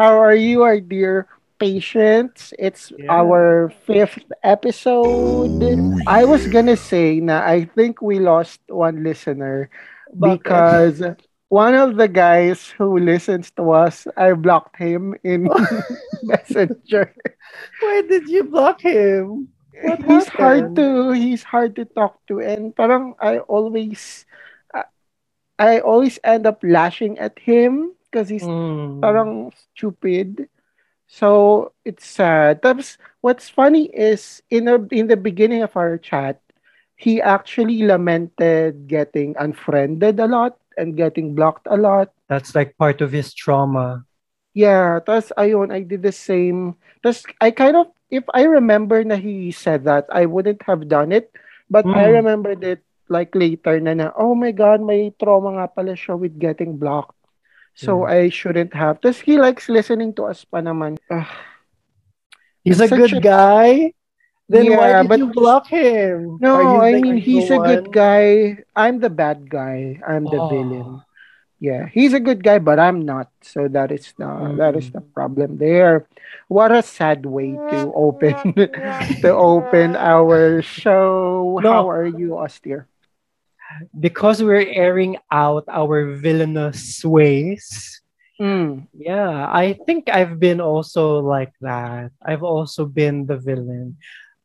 How are you, our dear patients? It's Yeah. our fifth episode. Oh, I was gonna say na I think we lost one listener because one of the guys who listens to us, I blocked him in Messenger. Why did you block him? What he's hard to he's hard to talk to and parang I always I I always end up lashing at him because he's Mm. parang stupid. So it's sad. Tapos what's funny is in a, in the beginning of our chat, he actually lamented getting unfriended a lot and getting blocked a lot. That's like part of his trauma. Yeah, tapos ayun, I did the same. Tapos I kind of, if I remember na he said that, I wouldn't have done it. But I Mm. remembered it like later na na, oh my God, may trauma nga pala siya with getting blocked. So Yeah. I shouldn't have. Tapos he likes listening to us pa naman. Ah. Ugh. He's a good a- guy. Then Yeah, why did but- you block him? No, I mean, he's a evil good guy. I'm the bad guy. I'm the Oh. villain. Yeah, he's a good guy, but I'm not. So that is the that is the mm. problem there. What a sad way to open to open our show. No. How are you, Austere? Because we're airing out our villainous ways. Mm. Yeah, I think I've been also like that. I've also been the villain.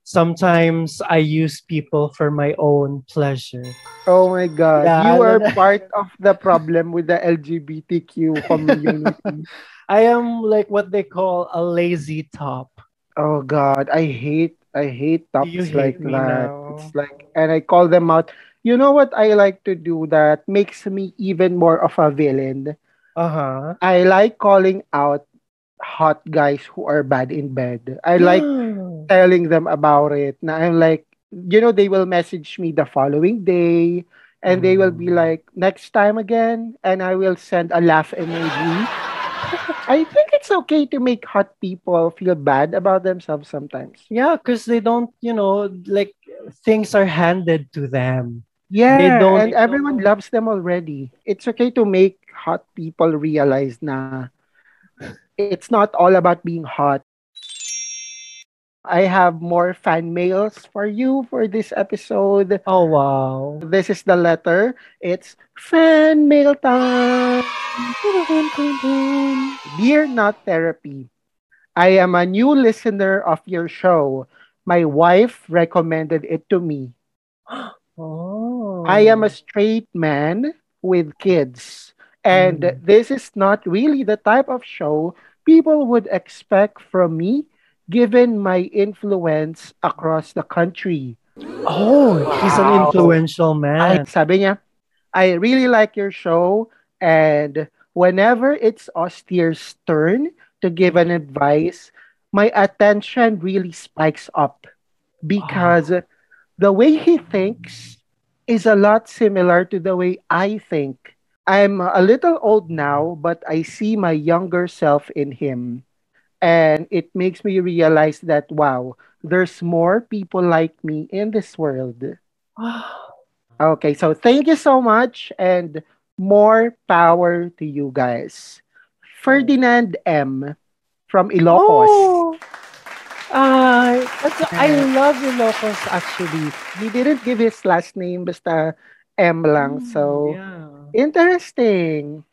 Sometimes I use people for my own pleasure. Oh my God, Yeah, you are part of the problem with the LGBTQ community. I am like what they call a lazy top. Oh God, I hate I hate tops You like that. now. It's like and I call them out. You know what I like to do that makes me even more of a villain? Uh-huh. I like calling out hot guys who are bad in bed. I like telling them about it. Na I'm like, you know, they will message me the following day and they will be Mm. like, next time again, and I will send a laugh emoji. I think it's okay to make hot people feel bad about themselves sometimes. Yeah, because they don't, you know, like things are handed to them. Yeah, don't- and everyone loves them already. It's okay to make hot people realize na it's not all about being hot. I have more fan mails for you for this episode. Oh wow. This is the letter. It's fan mail time. Dear Not Therapy, I am a new listener of your show. My wife recommended it to me. Oh. I am a straight man with kids. And Mm. this is not really the type of show people would expect from me given my influence across the country. Oh, he's an influential man. sabi niya, I really like your show and whenever it's Austere's turn to give an advice, my attention really spikes up because the way he thinks is a lot similar to the way I think. I'm a little old now, but I see my younger self in him. And it makes me realize that, wow, there's more people like me in this world. Okay, so thank you so much and more power to you guys. Ferdinand M from Ilocos. Oh. That's- I love Ilocos actually. He didn't give his last name, basta M lang. So, yeah. interesting.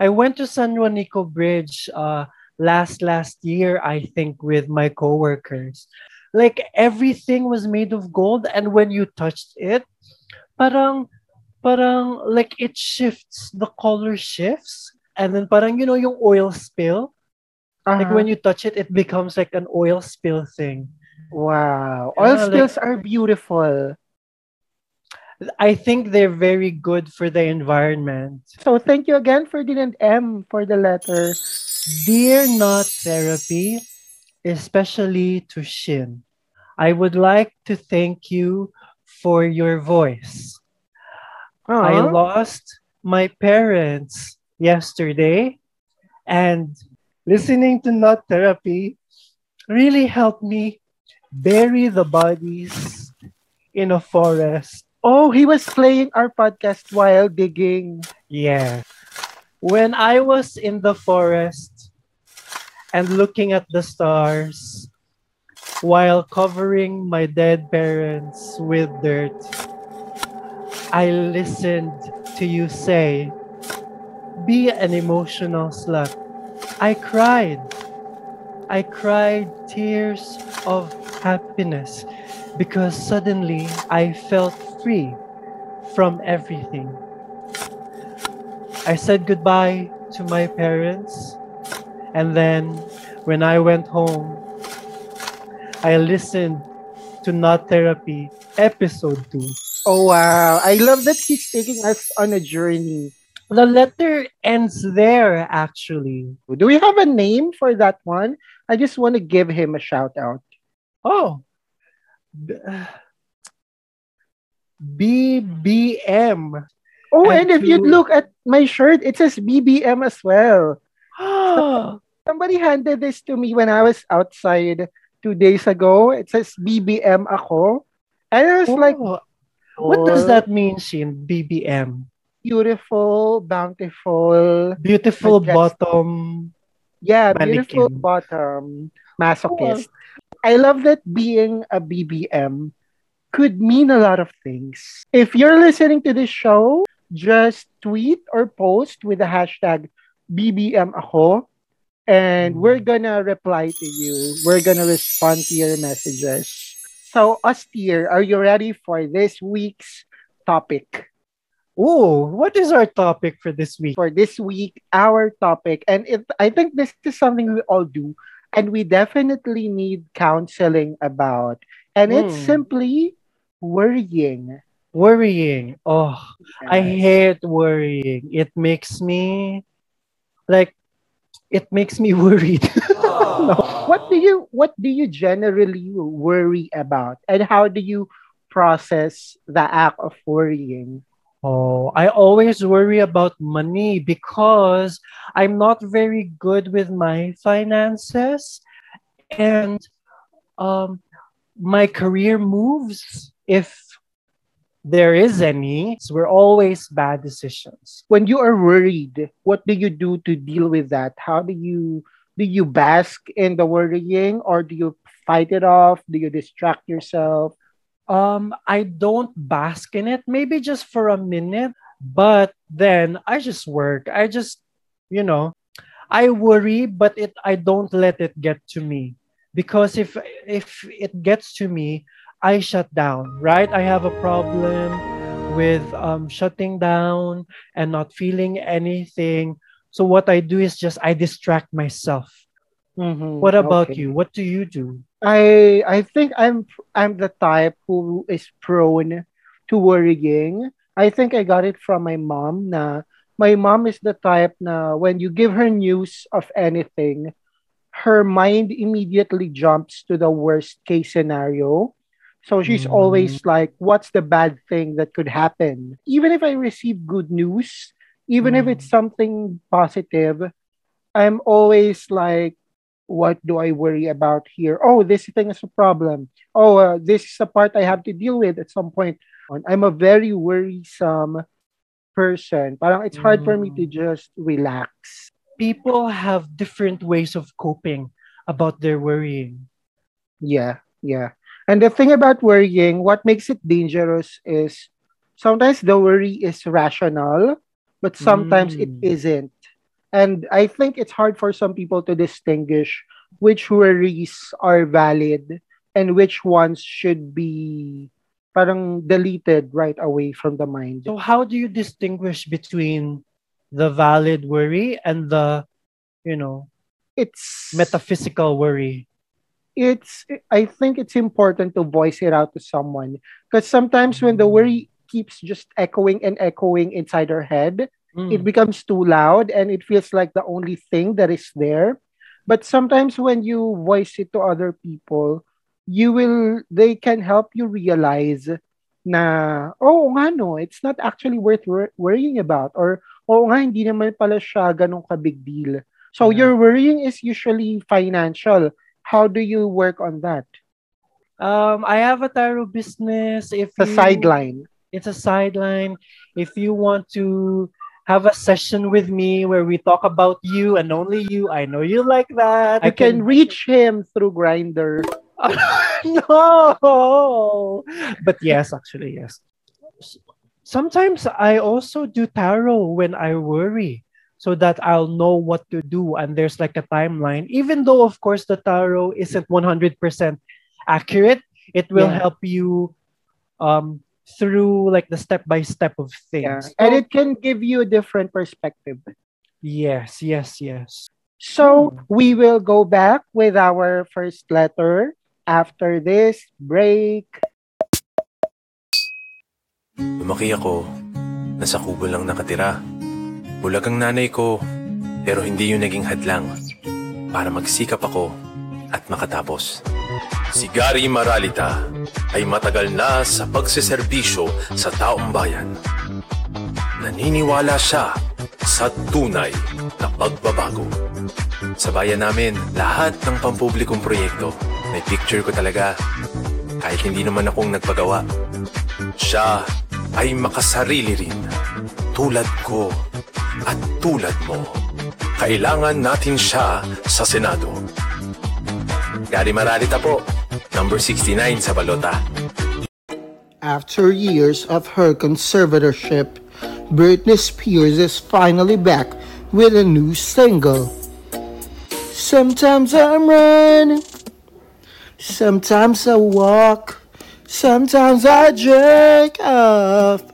I went to San Juanico Bridge uh last last year, I think, with my coworkers. Like everything was made of gold, and when you touched it, parang parang like it shifts, the color shifts, and then parang you know yung oil spill. Like Uh-huh. when you touch it, it becomes like an oil spill thing. Wow. Oil like- spills are beautiful. I think they're very good for the environment. So, thank you again, Ferdinand M, for the letter. Dear Not Therapy, especially to Shin, I would like to thank you for your voice. I lost my parents yesterday, and listening to Not Therapy really helped me bury the bodies in a forest. Oh, he was playing our podcast while digging. Yeah. When I was in the forest, and looking at the stars while covering my dead parents with dirt. I listened to you say, Be an emotional slut. I cried. I cried tears of happiness because suddenly I felt free from everything. I said goodbye to my parents, and then when I went home, I listened to Not Therapy episode 2. Oh wow. I love that he's taking us on a journey. The letter ends there, actually. Do we have a name for that one? I just want to give him a shout out. Oh. BBM. Oh, And and, if you look at my shirt, it says BBM as well. Oh, Somebody handed this to me when I was outside two days ago. It says BBM ako. And I was like, oh. what does "Oh, that mean, Shin? BBM. Beautiful, bountiful. Beautiful guess- bottom. Yeah, beautiful bottom. Masochist. I love that being a BBM could mean a lot of things. If you're listening to this show, just tweet or post with the hashtag BBM ako and we're mm. gonna reply to you. We're gonna respond to your messages. So, Austere, are you ready for this week's topic? Oh, what is our topic for this week? For this week, our topic, and it, I think this is something we all do, and we definitely need counseling about. And it's Hmm. simply worrying. Worrying. Oh, I hate worrying. It makes me like it makes me worried. what do you what do you generally worry about and how do you process the act of worrying Oh, I always worry about money because I'm not very good with my finances and um my career moves if there is any. Were always bad decisions. when you are worried what do you do to deal with that? How do you do you bask in the worrying or do you fight it off? Do you distract yourself Um I don't bask in it maybe just for a minute but then I just work. I just you know I worry but it I don't let it get to me because if if it gets to me I shut down, right? I have a problem with um shutting down and not feeling anything. So what I do is just I distract myself. Mhm, What about okay. you? What do you do? I I think I'm I'm the type who is prone to worrying. I think I got it from my mom na my mom is the type na when you give her news of anything, her mind immediately jumps to the worst case scenario. So she's Mm. always like, what's the bad thing that could happen? Even if I receive good news, even if Mm. it's something positive, I'm always like, what do I worry about here? Oh, this thing is a problem. Oh, uh, this is a part I have to deal with at some point. I'm a very worrisome person. Parang it's hard for me to Mm. just relax. People have different ways of coping about their worrying. Yeah, yeah. And the thing about worrying, what makes it dangerous is sometimes the worry is rational, but sometimes it Mm. isn't. And I think it's hard for some people to distinguish which worries are valid and which ones should be parang deleted right away from the mind. So how do you distinguish between the valid worry and the, you know, It's metaphysical worry? it's I think it's important to voice it out to someone because sometimes when the worry keeps just echoing and echoing inside our head, it Mm. becomes too loud and it feels like the only thing that is there. But sometimes when you voice it to other people, you will they can help you realize na oh nga no, it's not actually worth wor- worrying about or oh nga hindi naman pala siya ganun ka big deal. So Yeah. your worrying is usually financial. How do you work on that? Um, I have a tarot business. If The you, sideline. it's a sideline. If you want to have a session with me where we talk about you and only you. I know you like that. I I can reach him through Grindr. no. But yes, actually, yes. Sometimes I also do tarot when I worry so that I'll know what to do and there's like a timeline. Even though, of course, the tarot isn't 100% accurate, it will Yeah. help you um, through like the step by step of Yeah. things. And So- it can give you a different perspective. yes, yes, yes. So Hmm. we will go back with our first letter after this break. Lumaki ako, nasa kubo lang nakatira. Bulag ang nanay ko, pero hindi yun naging hadlang para magsikap ako at makatapos. Si Gary Maralita ay matagal na sa pagseserbisyo sa taong bayan. Naniniwala siya sa tunay na pagbabago. Sa bayan namin, lahat ng pampublikong proyekto, may picture ko talaga. Kahit hindi naman akong nagpagawa. Siya ay makasarili rin. Tulad ko at tulad mo. Kailangan natin siya sa Senado. Gary Maralita po, number 69 sa balota. After years of her conservatorship, Britney Spears is finally back with a new single. Sometimes I'm running, sometimes I walk, sometimes I jerk off.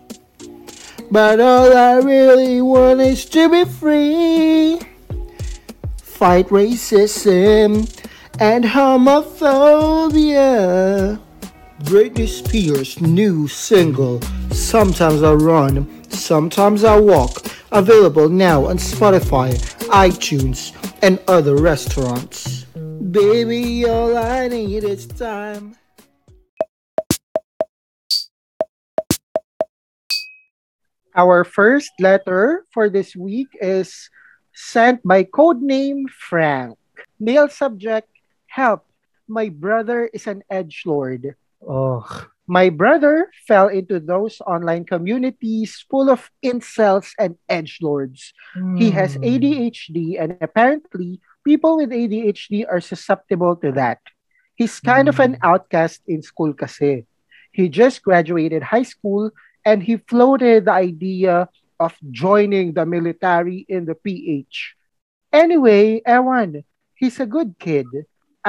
But all I really want is to be free. Fight racism and homophobia. Britney Spears' new single, Sometimes I Run, Sometimes I Walk, available now on Spotify, iTunes, and other restaurants. Baby, all I need is time. Our first letter for this week is sent by codename Frank. Male subject, help. My brother is an edge lord. Oh, My brother fell into those online communities full of incels and edge lords. He has Hmm. ADHD, and apparently, people with ADHD are susceptible to that. He's kind of an outcast in school kasi. He just graduated high school and he floated the idea of joining the military in the PH. Anyway, Ewan, he's a good kid.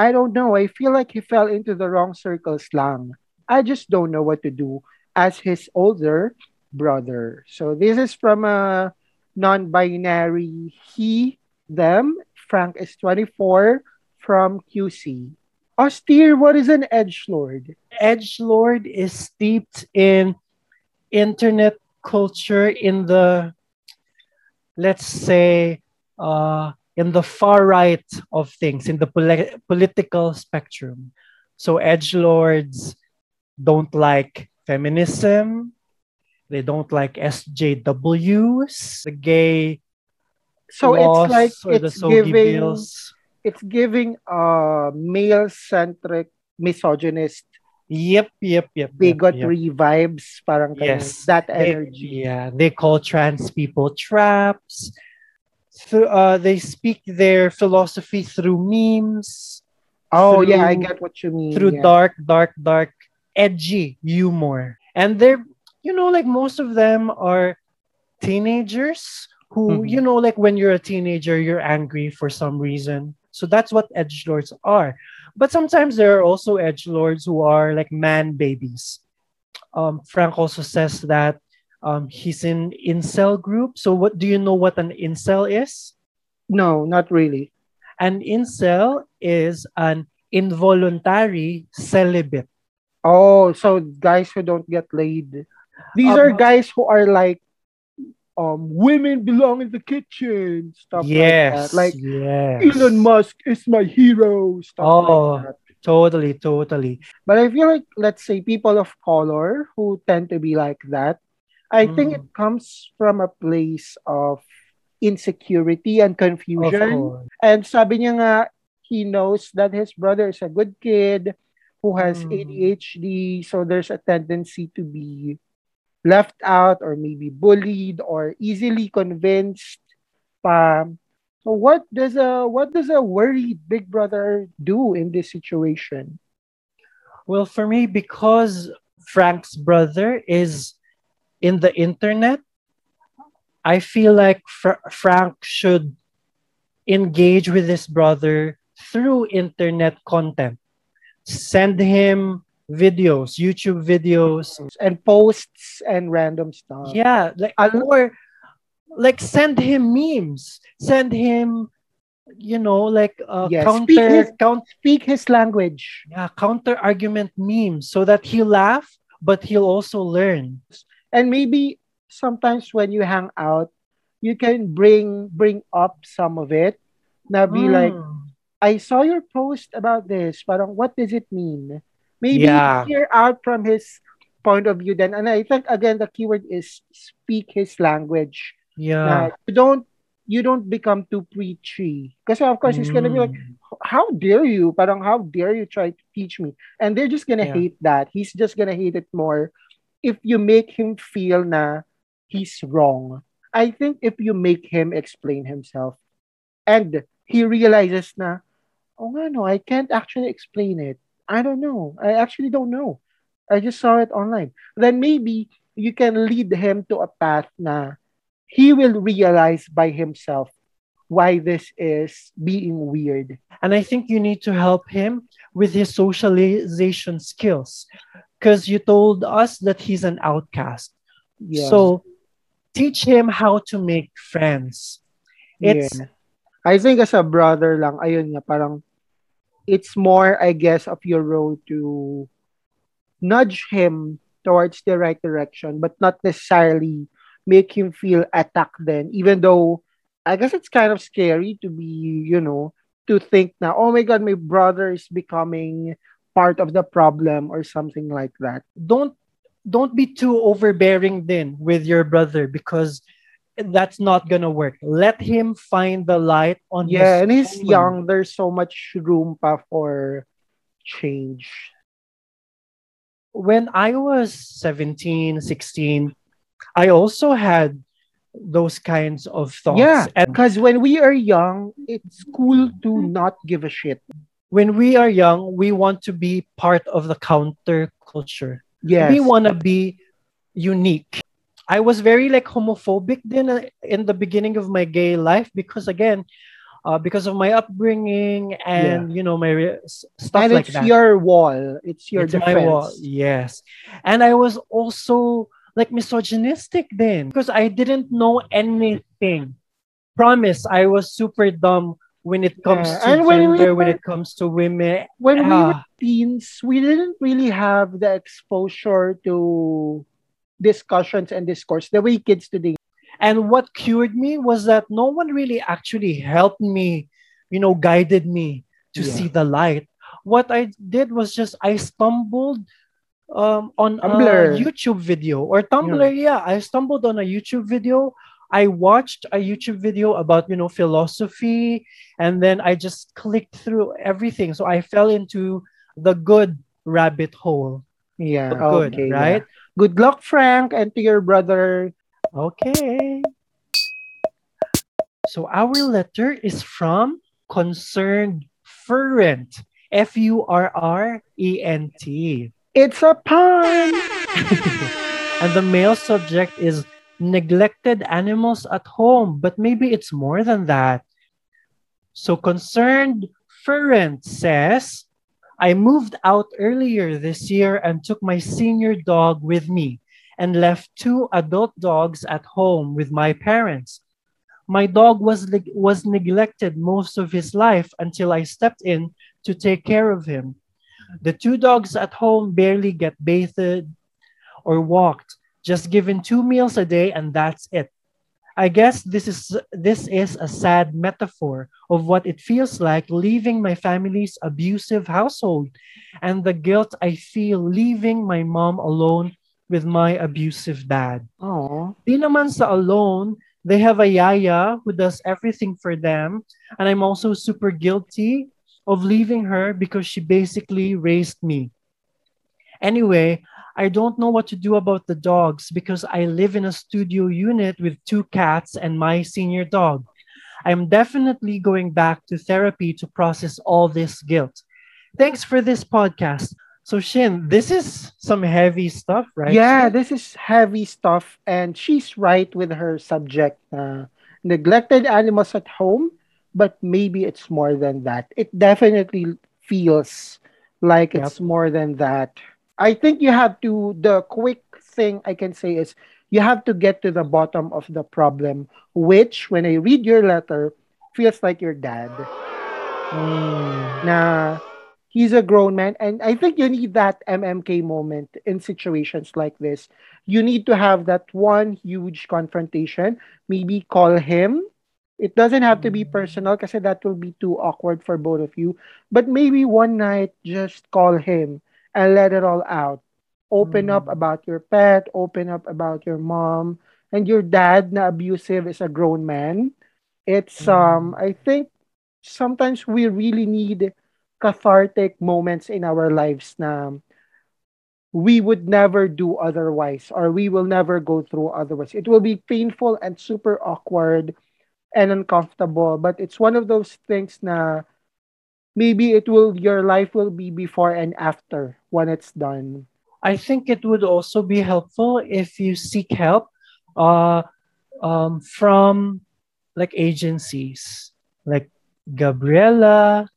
I don't know. I feel like he fell into the wrong circles lang. I just don't know what to do as his older brother. So this is from a non-binary he, them. Frank is 24 from QC. Austere, what is an edge lord? Edge Lord is steeped in internet culture in the let's say uh in the far right of things in the poli- political spectrum so edge lords don't like feminism they don't like sjws the gay So laws it's like or the it's giving bills it's giving a male-centric misogynist yep yep yep yep, yep. bigotry vibes parang ganun. Yes. that They- energy. yeah, they call trans people traps. Through, uh, they speak their philosophy through memes, Oh yeah, I get what you mean. through yeah. dark, dark, dark, edgy humor. And they're, you know, like most of them are teenagers who, Mhm. you know, like when you're a teenager, you're angry for some reason. So that's what edge lords are. But sometimes there are also edge lords who are like man babies. Um, Frank also says that um, he's in incel group. So what do you know what an incel is? No, not really. An incel is an involuntary celibate. Oh, so guys who don't get laid. These Um, are guys who are like um women belong in the kitchen, stuff yes, like that. Like yes. Elon Musk is my hero, stuff Oh. like that. Totally, totally. But I feel like let's say people of color who tend to be like that, I think Mm. it comes from a place of insecurity and confusion. And sabi niya nga, he knows that his brother is a good kid who has Mm. ADHD, so there's a tendency to be left out or maybe bullied or easily convinced pa. So what does a what does a worried big brother do in this situation? Well, for me, because Frank's brother is in the internet, I feel like Fra- Frank should engage with his brother through internet content. Send him videos, YouTube videos. And posts and random stuff. Yeah, like or like send him memes. Send him, you know, like uh, Yes, counter speak his- count Speak his language. yeah, counter argument memes so that he'll laugh, but he'll also learn. And maybe sometimes when you hang out you can bring bring up some of it now be like Mm. i saw your post about this parang what does it mean maybe Yeah. hear out from his point of view then and i think again the keyword is speak his language yeah. Na you don't you don't become too preachy because of course he's gonna be like Mm. how dare you parang how dare you try to teach me and they're just gonna Yeah. hate that he's just gonna hate it more if you make him feel na he's wrong i think if you make him explain himself and he realizes na oh no i can't actually explain it. I don't know. I actually don't know. I just saw it online. Then maybe you can lead him to a path na he will realize by himself why this is being weird. And I think you need to help him with his socialization skills because you told us that he's an outcast. yeah So teach him how to make friends. It's Yeah. I think as a brother lang, ayun nga, parang it's more, I guess, of your role to nudge him towards the right direction, but not necessarily make him feel attacked then, even though I guess it's kind of scary to be, you know, to think now, oh my God, my brother is becoming part of the problem or something like that. don't don't be too overbearing then with your brother because that's not gonna work. Let him find the light on Yeah, his and he's own. young. There's so much room pa for change. when I was 17, 16, I also had those kinds of thoughts. Yeah, because when we are young, it's cool to mm-hmm. not give a shit. When we are young, we want to be part of the counter culture. Yes. We want to be unique. I was very like homophobic then uh, in the beginning of my gay life because again, uh, because of my upbringing and you know my re- stuff and like it's that. your wall. It's your It's defense. my wall. Yes. And I was also like misogynistic then because I didn't know anything. Promise, I was super dumb when it comes Yeah, to and when we gender, when it comes to women. When we were Ah. teens, we didn't really have the exposure to discussions and discourse the way kids today. And what cured me was that no one really actually helped me, you know, guided me to Yeah. see the light. What I did was just I stumbled um, on Tumblr. a YouTube video or Tumblr. Yeah. I stumbled on a YouTube video. I watched a YouTube video about you know philosophy, and then I just clicked through everything. So I fell into the good rabbit hole. Yeah. Good, okay, right? yeah. Good luck, Frank, and to your brother. Okay. So our letter is from Concerned Furrent. F U R R E N T. It's a pun. and the male subject is neglected animals at home, but maybe it's more than that. So Concerned Furrent says, I moved out earlier this year and took my senior dog with me and left two adult dogs at home with my parents. My dog was was neglected most of his life until I stepped in to take care of him. The two dogs at home barely get bathed or walked, just given two meals a day and that's it. I guess this is this is a sad metaphor of what it feels like leaving my family's abusive household and the guilt I feel leaving my mom alone with my abusive dad. Oh. Di naman sa alone, they have a yaya who does everything for them and I'm also super guilty of leaving her because she basically raised me. Anyway, I don't know what to do about the dogs because I live in a studio unit with two cats and my senior dog. I'm definitely going back to therapy to process all this guilt. Thanks for this podcast. So, Shin, this is some heavy stuff, right? Yeah, this is heavy stuff, and she's right with her subject. Uh, neglected animals at home, but maybe it's more than that. It definitely feels like Yep. it's more than that. I think you have to, the quick thing I can say is you have to get to the bottom of the problem, which, when I read your letter, feels like your dad. Mm, na he's a grown man and I think you need that MMK moment in situations like this. You need to have that one huge confrontation, maybe call him. It doesn't have to be personal kasi that will be too awkward for both of you. But maybe one night just call him and let it all out. Open up Mm. about your pet, open up about your mom and your dad na abusive is a grown man. It's um Mm. I think sometimes we really need cathartic moments in our lives na we would never do otherwise or we will never go through otherwise. It will be painful and super awkward and uncomfortable, but it's one of those things na maybe it will your life will be before and after when it's done. I think it would also be helpful if you seek help uh, um, from like agencies like Gabriela,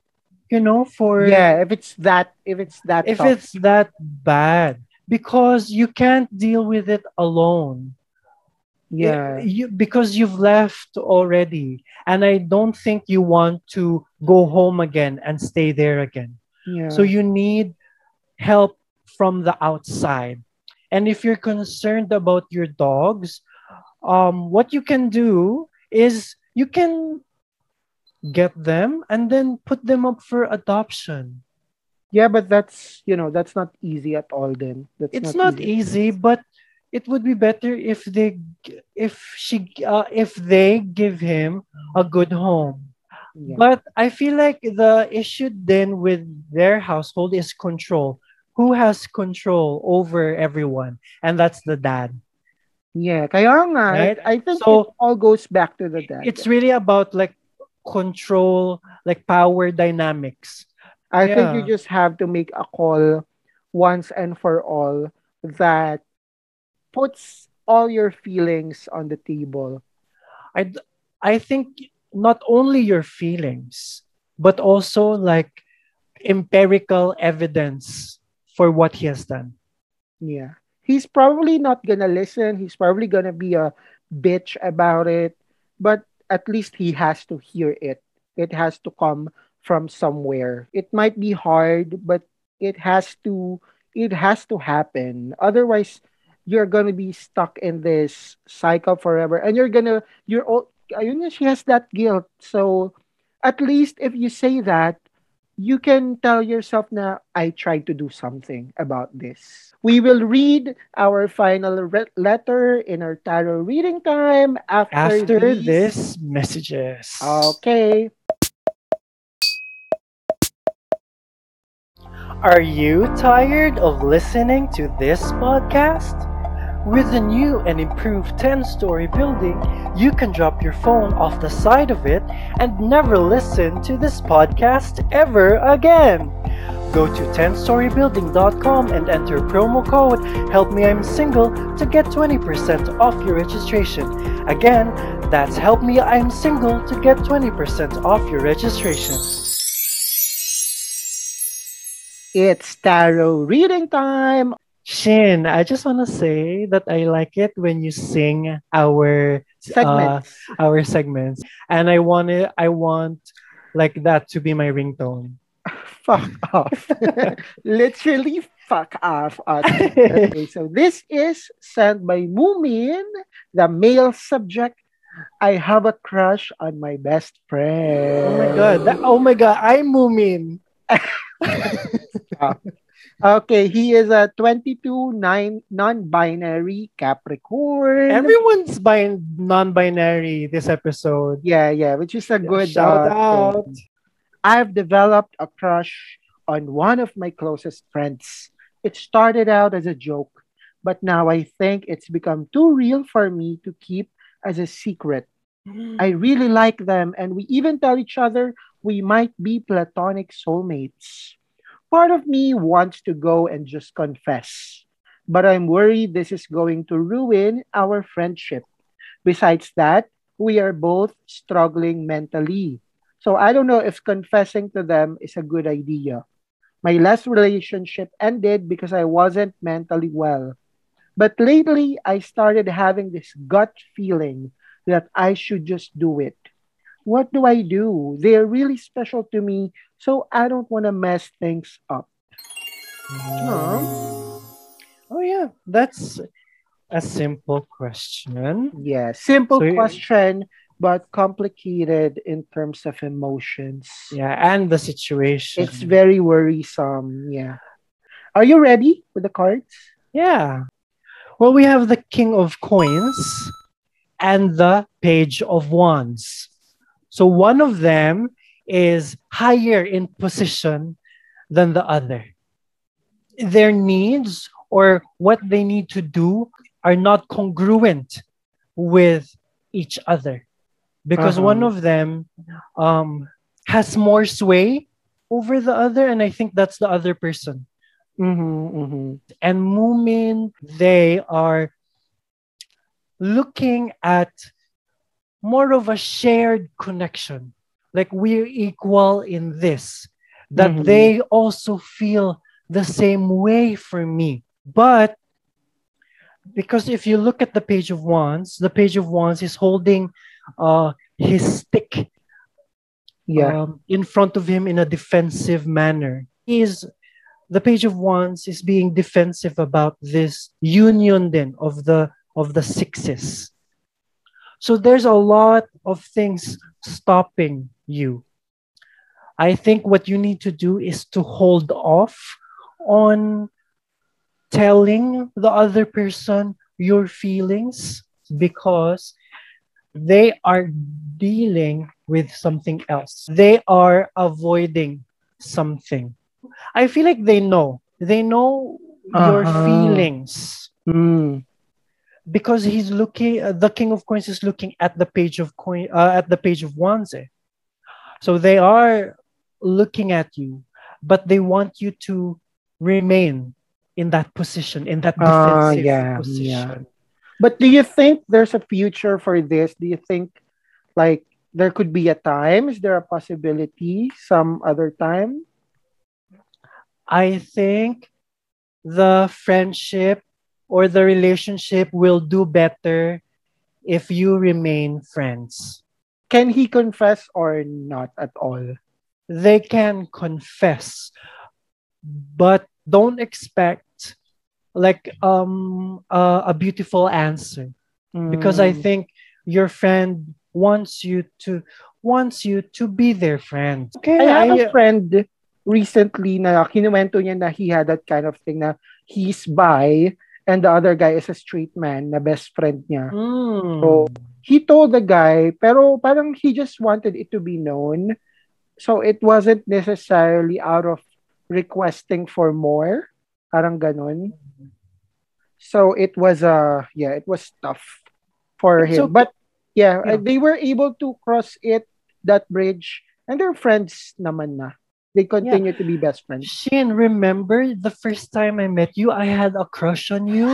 you know, for Yeah, if it's that if it's that if tough. it's that bad, because you can't deal with it alone. Yeah. you, because you've left already, and I don't think you want to go home again and stay there again. Yeah. So you need help from the outside. And if you're concerned about your dogs, um, what you can do is you can get them and then put them up for adoption. yeah, but that's you know, that's not easy at all then. That's It's not easy. easy, but it would be better if they if she uh, if they give him a good home. Yeah. But I feel like the issue then with their household is control. Who has control over everyone? And that's the dad. Yeah, kaya nga, Right? I think So- it all goes back to the dad. It's really about like control, like power dynamics. I think you just have to make a call once and for all that puts all your feelings on the table. I I think not only your feelings, but also like empirical evidence for what he has done. Yeah. He's probably not gonna listen. He's probably gonna be a bitch about it, but at least he has to hear it. It has to come from somewhere. It might be hard, but it has to it has to happen. Otherwise, you're gonna be stuck in this cycle forever, and you're gonna you're all. Ayun she has that guilt. So, at least if you say that, you can tell yourself na I tried to do something about this. We will read our final re- letter in our tarot reading time after, After these- this messages. Okay. Are you tired of listening to this podcast? With the new and improved 10 story building, you can drop your phone off the side of it and never listen to this podcast ever again. Go to 10storybuilding.com and enter promo code Help Me I'm Single to get 20% off your registration. Again, that's Help Me I'm Single to get 20% off your registration. It's tarot reading time. Shin, I just want to say that I like it when you sing our Segments. uh, our segments, and I want it. I want like that to be my ringtone. fuck off. Literally fuck off. okay, so this is sent by Moomin, the male subject. I have a crush on my best friend. Oh my god! That, oh my god! I'm Moomin. Okay, he is a 22 nine, non-binary Capricorn. Everyone's bi- non-binary this episode. yeah, yeah, which is a good Shout uh, out. thing. I've developed a crush on one of my closest friends. It started out as a joke, but now I think it's become too real for me to keep as a secret. I really like them, and we even tell each other we might be platonic soulmates. Part of me wants to go and just confess, but I'm worried this is going to ruin our friendship. Besides that, we are both struggling mentally. So I don't know if confessing to them is a good idea. My last relationship ended because I wasn't mentally well. But lately, I started having this gut feeling that I should just do it. What do I do? They're really special to me, so I don't want to mess things up. Aw. Oh yeah, that's a simple question. Yeah, simple So, question, but complicated in terms of emotions. Yeah, and the situation. It's very worrisome. Yeah. Are you ready with the cards? Yeah. Well, we have the King of Coins and the Page of Wands. So one of them is higher in position than the other. Their needs or what they need to do are not congruent with each other because Uh-huh. one of them um, has more sway over the other, and I think that's the other person Mm-hmm, mm-hmm. and Moomin, they are looking at more of a shared connection. Like we're equal in this, that Mhm. they also feel the same way for me. But because if you look at the page of wands, the page of wands is holding uh, his stick Yeah. um, in front of him in a defensive manner. He is the page of wands is being defensive about this union then of the of the sixes. So there's a lot of things stopping you. I think what you need to do is to hold off on telling the other person your feelings because they are dealing with something else. They are avoiding something. I feel like they know. They know your Uh-huh. feelings Mm. Because he's looking. Uh, the King of Coins is looking at the page of coin uh, at the page of wands. eh. So they are looking at you, but they want you to remain in that position, in that Ah, defensive yeah, position. But do you think there's a future for this? Do you think like there could be a time? Is there a possibility some other time? I think the friendship or the relationship will do better if you remain friends. Can he confess or not at all? They can confess, but don't expect like um a, a beautiful answer because I Mm. think your friend wants you to wants you to be their friend. Okay, I have I- a friend recently na kinuwento niya na he had that kind of thing na he's bi and the other guy is a straight man na best friend niya. Mm. So, he told the guy, pero parang he just wanted it to be known. So, it wasn't necessarily out of requesting for more. Parang ganon. So, it was, uh, yeah, it was tough for him. okay. But, yeah, Yeah. they were able to cross it, that bridge, and they're friends naman na. They continue to be best friends. Shin, remember the first time I met you, I had a crush on you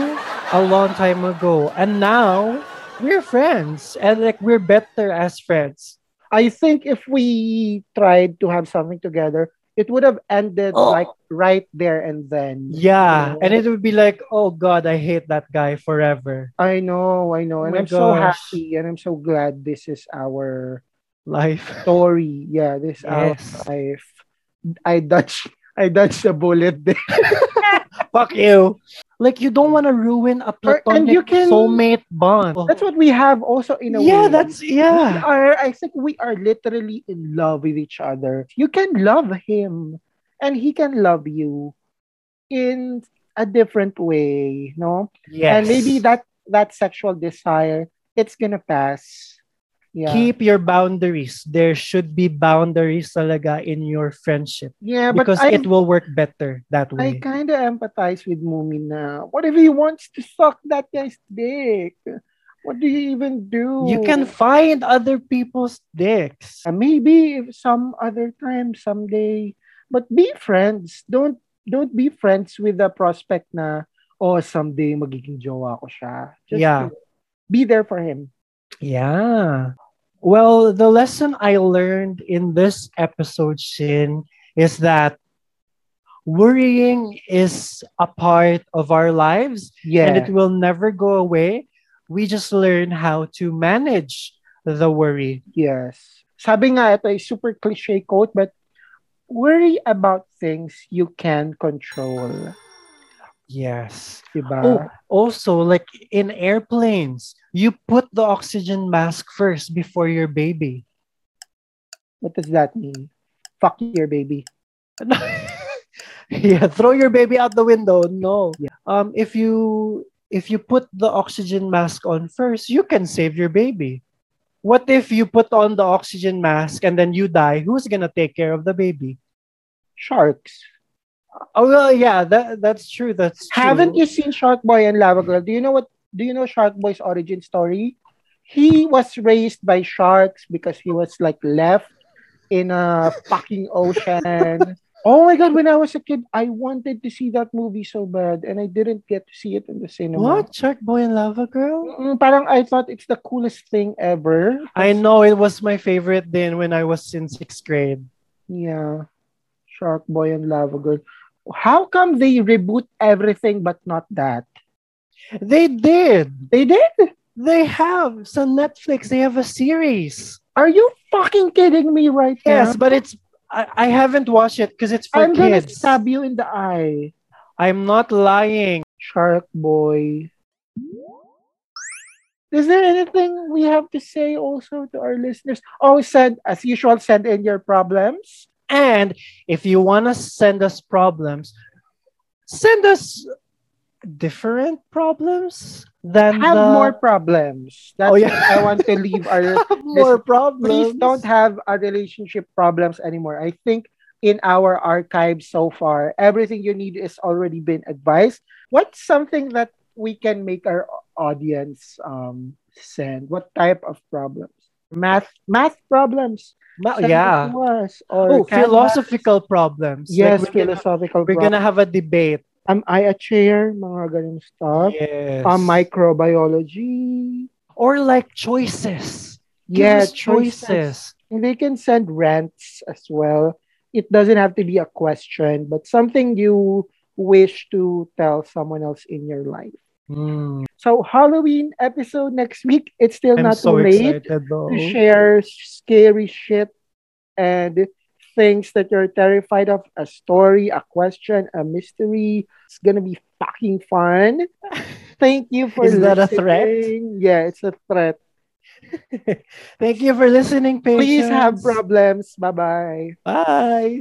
a long time ago. And now we're friends and like we're better as friends. I think if we tried to have something together, it would have ended Oh. like right there and then. Yeah. You know? And it would be like, oh God, I hate that guy forever. I know, I know. Oh and my I'm so happy and I'm so glad this is our Life. story. Yeah, this is our life. I dodged I dodged a bullet there. Fuck you. Like you don't want to ruin a platonic you can- soulmate bond. That's what we have also in a yeah, way. that's we yeah. are I think we are literally in love with each other. You can love him and he can love you in a different way, no? Yes. And maybe that that sexual desire, it's gonna pass. Yeah. Keep your boundaries. There should be boundaries talaga in your friendship yeah, but because I, it will work better that way. I kind of empathize with Moomin now. what if he wants to suck that guy's dick? What do you even do? You can find other people's dicks. Uh, maybe if some other time, someday. But be friends. Don't don't be friends with the prospect na, oh, someday magiging jowa ko siya. Just Yeah. be there for him. Yeah. Well, the lesson I learned in this episode, Shin, is that worrying is a part of our lives Yeah. and it will never go away. We just learn how to manage the worry. Yes. Sabi nga, ito ay super cliche quote, but worry about things you can control. Yes. Diba? Oh, also, like in airplanes, you put the oxygen mask first before your baby. What does that mean? Fuck your baby. yeah, throw your baby out the window. No. Yeah. Um, if you if you put the oxygen mask on first, you can save your baby. What if you put on the oxygen mask and then you die? Who's gonna take care of the baby? Sharks. Oh well, yeah, that that's true. That's true. Haven't you seen Shark Boy and Lava Girl? Do you know what? Do you know Shark Boy's origin story? He was raised by sharks because he was like left in a fucking ocean. oh my god! When I was a kid, I wanted to see that movie so bad, and I didn't get to see it in the cinema. What? Shark Boy and Lava Girl? Mm, parang I thought it's the coolest thing ever. I know it was my favorite then when I was in sixth grade. Yeah. Shark Boy and Lava Girl. How come they reboot everything but not that? They did. They did? They have. So Netflix, they have a series. Are you fucking kidding me right Yes, now? Yes, but it's I, I haven't watched it because it's for I'm gonna stab you in the eye. I'm not lying. Shark Boy. Is there anything we have to say also to our listeners? Oh, send as usual, send in your problems. And if you want to send us problems, send us different problems than Have the- more problems. That's Oh, yeah. what I want to leave our Have more problems. please don't have a relationship problems anymore. I think in our archive so far, everything you need is already been advised. What's something that we can make our audience um send? What type of problems? Math math problems. Ma- yeah. Or Oh, philosophical problems. Like, Yes, we're gonna- philosophical We're gonna have a debate. Am I a chair? Mga ganun stuff. Yes. Um, microbiology. or like choices. Give Yeah, us choices. They can send rants as well. It doesn't have to be a question, but something you wish to tell someone else in your life. Mm, So Halloween episode next week. It's still I'm not so too late excited to share scary shit and things that you're terrified of. A story, a question, a mystery. It's gonna be fucking fun. Thank you for Is that a threat? Yeah, it's a threat. Thank you for listening, patience. Please have problems. Bye bye. Bye.